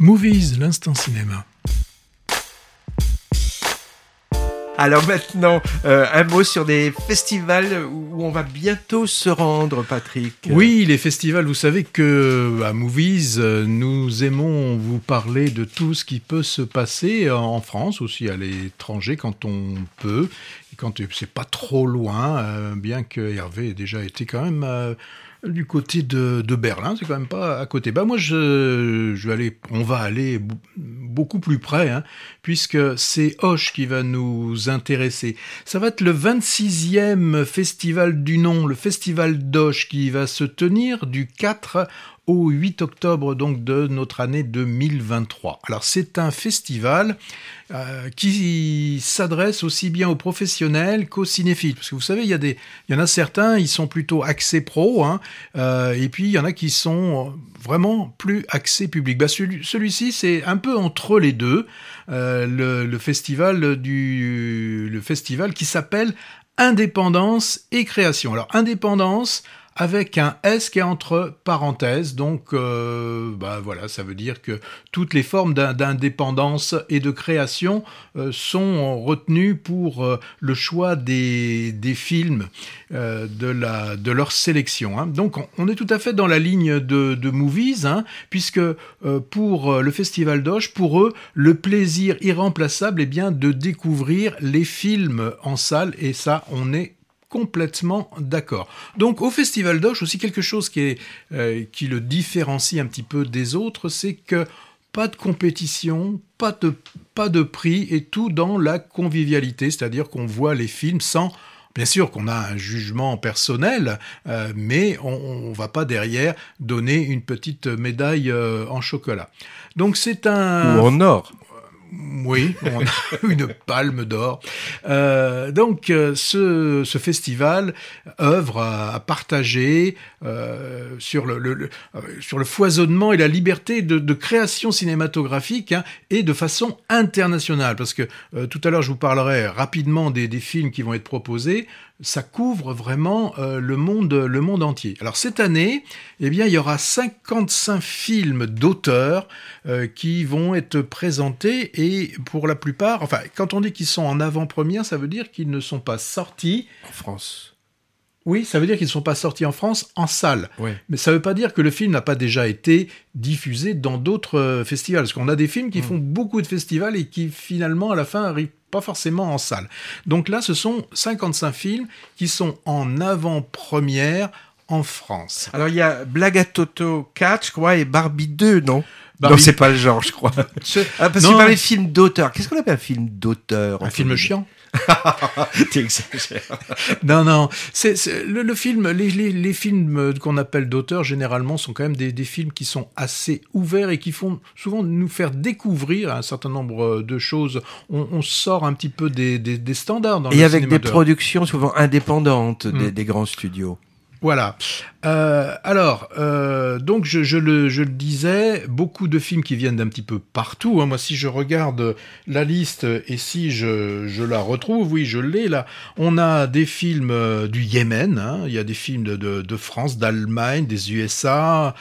Movies, l'instant cinéma. Alors maintenant, euh, un mot sur des festivals où on va bientôt se rendre, Patrick. Oui, les festivals, vous savez que à Movies, nous aimons vous parler de tout ce qui peut se passer en France, aussi à l'étranger quand on peut, et quand c'est pas trop loin, euh, bien que Hervé ait déjà été quand même... Euh, du côté de, Berlin, c'est quand même pas à côté. Bah moi, je, je vais aller, on va aller beaucoup plus près, hein, puisque c'est Hoche qui va nous intéresser. Ça va être le 26e festival du nom, le festival d'Hoche, qui va se tenir du 4 au 8 octobre donc de notre année 2023. Alors c'est un festival euh, qui s'adresse aussi bien aux professionnels qu'aux cinéphiles. Parce que vous savez, il y, a des, il y en a certains, ils sont plutôt axés pro, hein, euh, et puis il y en a qui sont vraiment plus axés public. Bah, celui-ci, c'est un peu entre les deux, euh, le, le, festival du, le festival qui s'appelle Indépendance et création. Alors indépendance, avec un S qui est entre parenthèses. Donc, euh, bah voilà, ça veut dire que toutes les formes d'indépendance et de création euh, sont retenues pour euh, le choix des, films de, leur sélection. Hein. Donc, on, est tout à fait dans la ligne de, de Movies, hein, puisque pour le Festival d'Oche, pour eux, le plaisir irremplaçable est bien de découvrir les films en salle, et ça, on est complètement d'accord. Donc au Festival d'Oche aussi quelque chose euh, qui le différencie un petit peu des autres, c'est que pas de compétition, pas de, pas de prix et tout dans la convivialité, c'est-à-dire qu'on voit les films sans... Bien sûr qu'on a un jugement personnel, euh, mais on ne va pas derrière donner une petite médaille euh, en chocolat. Donc c'est un... Ou en or. Oui, on a une palme d'or. Euh, donc euh, ce, festival œuvre à, partager euh, sur, le, foisonnement et la liberté de, création cinématographique hein, et de façon internationale. Parce que tout à l'heure je vous parlerai rapidement des, des, films qui vont être proposés ça couvre vraiment euh, le monde le monde entier. Alors cette année, eh bien il y aura 55 films d'auteurs euh, qui vont être présentés et pour la plupart, enfin quand on dit qu'ils sont en avant-première, ça veut dire qu'ils ne sont pas sortis en France. Oui, ça veut dire qu'ils ne sont pas sortis en France en salle. Mais ça ne veut pas dire que le film n'a pas déjà été diffusé dans d'autres euh, festivals. Parce qu'on a des films qui mm. font beaucoup de festivals et qui finalement à la fin arrivent pas forcément en salle. Donc là, ce sont 55 films qui sont en avant-première en France. Alors il y a Blaga Toto 4, je crois, et Barbie 2, non? Barbie... Non, c'est pas le genre, je crois. ah, parce qu'il parlait de film d'auteur. Qu'est-ce qu'on appelle un film d'auteur Un film chiant exagères. non, non. C'est, le, film, les, les, les films qu'on appelle d'auteur, généralement, sont quand même des, des, films qui sont assez ouverts et qui font souvent nous faire découvrir un certain nombre de choses. On, on sort un petit peu des, des, des standards dans et avec des productions souvent indépendantes des, des grands studios. Voilà. Euh, alors, euh, donc je, je, le, je, le, disais, beaucoup de films qui viennent d'un petit peu partout. Hein. Moi, si je regarde la liste et si je, je la retrouve, oui, je l'ai là. On a des films euh, du Yémen, hein. il y a des films de, de, de France, d'Allemagne, des USA.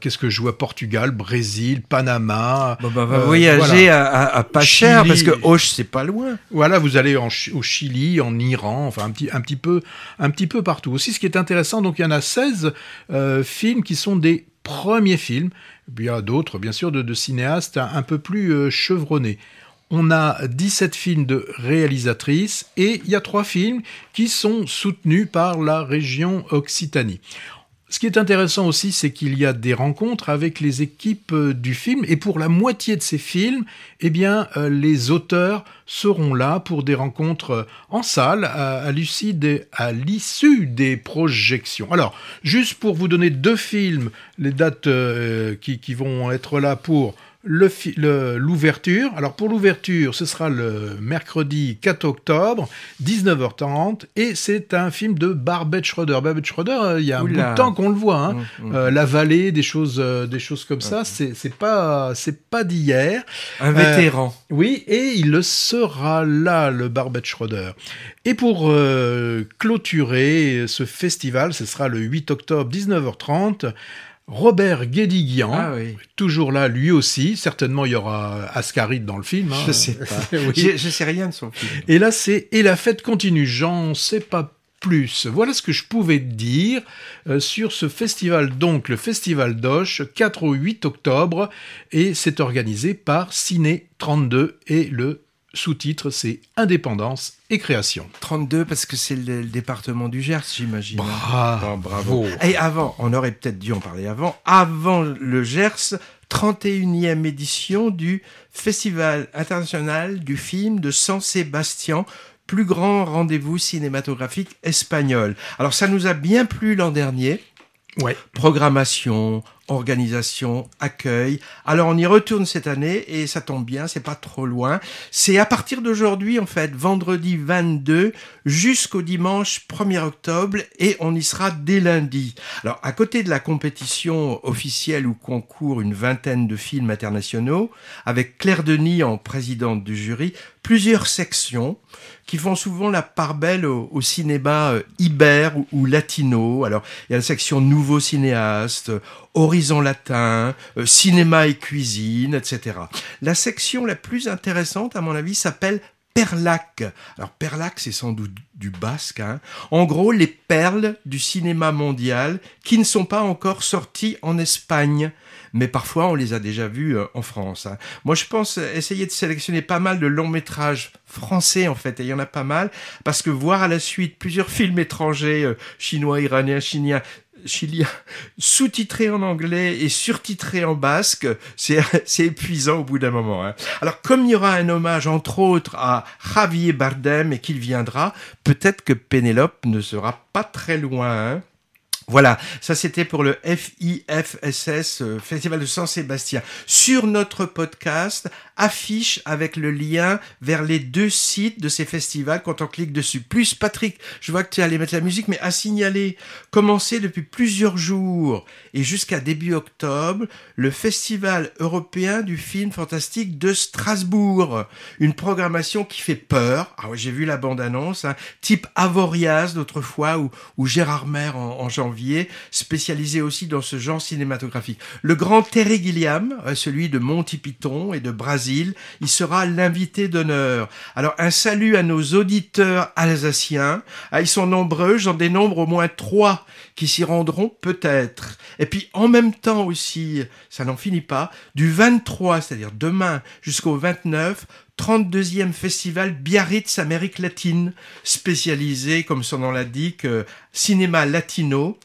Qu'est-ce que je vois Portugal, Brésil, Panama. Bon, bah, voyager voilà. à, à, pas Chili. cher parce que Hoche, c'est pas loin. Voilà, vous allez en, au Chili, en Iran, enfin un petit, un petit peu, un petit peu partout. Aussi, ce qui est intéressant, donc il y en a 16 euh, films qui sont des premiers films. Il y a d'autres, bien sûr, de, de, cinéastes un, peu plus euh, chevronnés. On a 17 films de réalisatrices et il y a trois films qui sont soutenus par la région Occitanie. Ce qui est intéressant aussi, c'est qu'il y a des rencontres avec les équipes euh, du film, et pour la moitié de ces films, eh bien, euh, les auteurs seront là pour des rencontres euh, en salle à, l'issue des, projections. Alors, juste pour vous donner deux films, les dates qui, vont être là pour l'ouverture. Alors pour l'ouverture, ce sera le mercredi 4 octobre, 19h30, et c'est un film de Barbet Schroeder. Barbet Schroeder, euh, il y a un bout de temps qu'on le voit. Hein. Mmh, mmh. Euh, la vallée, des choses, euh, des choses comme ça, c'est pas, c'est pas d'hier. Un vétéran. Oui, et il le sera là, le Barbet Schroeder. Et pour clôturer ce festival, ce sera le 8 octobre, 19h30 Robert Guédiguian, ah toujours là, lui aussi. Certainement, il y aura Ascaride dans le film. Hein. Je sais pas. je, je, sais rien de son film. Et là, c'est Et la fête continue. J'en sais pas plus. Voilà ce que je pouvais dire euh, sur ce festival, donc le Festival d'Oche, 4 au 8 octobre, et c'est organisé par Ciné 32 et le sous-titre c'est Indépendance et création. 32 parce que c'est le, département du Gers, j'imagine. Bravo. bravo. Et avant, on aurait peut-être dû en parler avant, avant le Gers, 31e édition du Festival international du film de San Sébastien plus grand rendez-vous cinématographique espagnol. Alors ça nous a bien plu l'an dernier. Ouais. Programmation, organisation, accueil. Alors on y retourne cette année et ça tombe bien, c'est pas trop loin. C'est à partir d'aujourd'hui en fait, vendredi 22 jusqu'au dimanche 1er octobre et on y sera dès lundi. Alors à côté de la compétition officielle où concourent une vingtaine de films internationaux avec Claire Denis en présidente du jury, plusieurs sections qui font souvent la part belle au, cinéma euh, iber ou, latino. Alors, il y a la section nouveaux cinéastes, horizon latin, euh, cinéma et cuisine, etc. La section la plus intéressante, à mon avis, s'appelle Perlac. Alors Perlac, c'est sans doute du basque. Hein. En gros, les perles du cinéma mondial qui ne sont pas encore sorties en Espagne. Mais parfois, on les a déjà vues euh, en France. Hein. Moi, je pense essayer de sélectionner pas mal de longs métrages français, en fait. Et il y en a pas mal. Parce que voir à la suite plusieurs films étrangers, euh, chinois, iraniens, chiniens, chilien sous-titré en anglais et surtitré en basque, c'est épuisant au bout d'un moment. Hein. Alors comme il y aura un hommage entre autres à Javier Bardem et qu'il viendra, peut-être que Pénélope ne sera pas très loin. Hein. Voilà, ça c'était pour le FIFSS, euh, Festival de Saint-Sébastien. Sur notre podcast, affiche avec le lien vers les deux sites de ces festivals quand on clique dessus. Plus Patrick, je vois que tu allais mettre la musique, mais à signaler, commencer depuis plusieurs jours et jusqu'à début octobre, le Festival européen du film fantastique de Strasbourg. Une programmation qui fait peur. Ah ouais, j'ai vu la bande-annonce, hein, type Avoriaz d'autrefois ou, ou Gérard Maire en janvier spécialisé aussi dans ce genre cinématographique. Le grand Terry Gilliam, euh, celui de Monty Python et de Brésil, il sera l'invité d'honneur. Alors un salut à nos auditeurs alsaciens. Ah, ils sont nombreux, j'en dénombre au moins trois qui s'y rendront peut-être. Et puis en même temps aussi, ça n'en finit pas, du 23, c'est-à-dire demain jusqu'au 29, 32e festival Biarritz Amérique latine, spécialisé, comme son nom l'indique, euh, cinéma latino,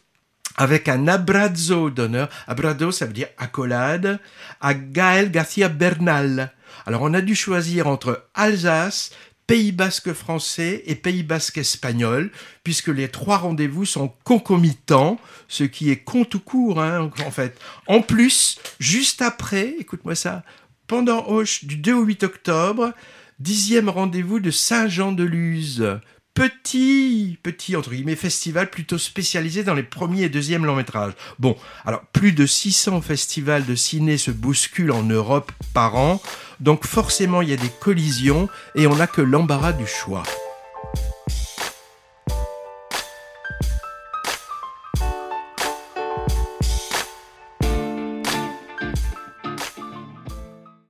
avec un abrazo d'honneur. Abrazo, ça veut dire accolade, à Gaël Garcia Bernal. Alors on a dû choisir entre Alsace, Pays basque français et Pays basque espagnol, puisque les trois rendez-vous sont concomitants, ce qui est con tout court, hein, en fait. En plus, juste après, écoute-moi ça, pendant Hoche du 2 au 8 octobre, dixième rendez-vous de Saint-Jean-de-Luz, petit, petit, entre guillemets, festival plutôt spécialisé dans les premiers et deuxièmes longs métrages. Bon, alors plus de 600 festivals de ciné se bousculent en Europe par an, donc forcément il y a des collisions et on n'a que l'embarras du choix.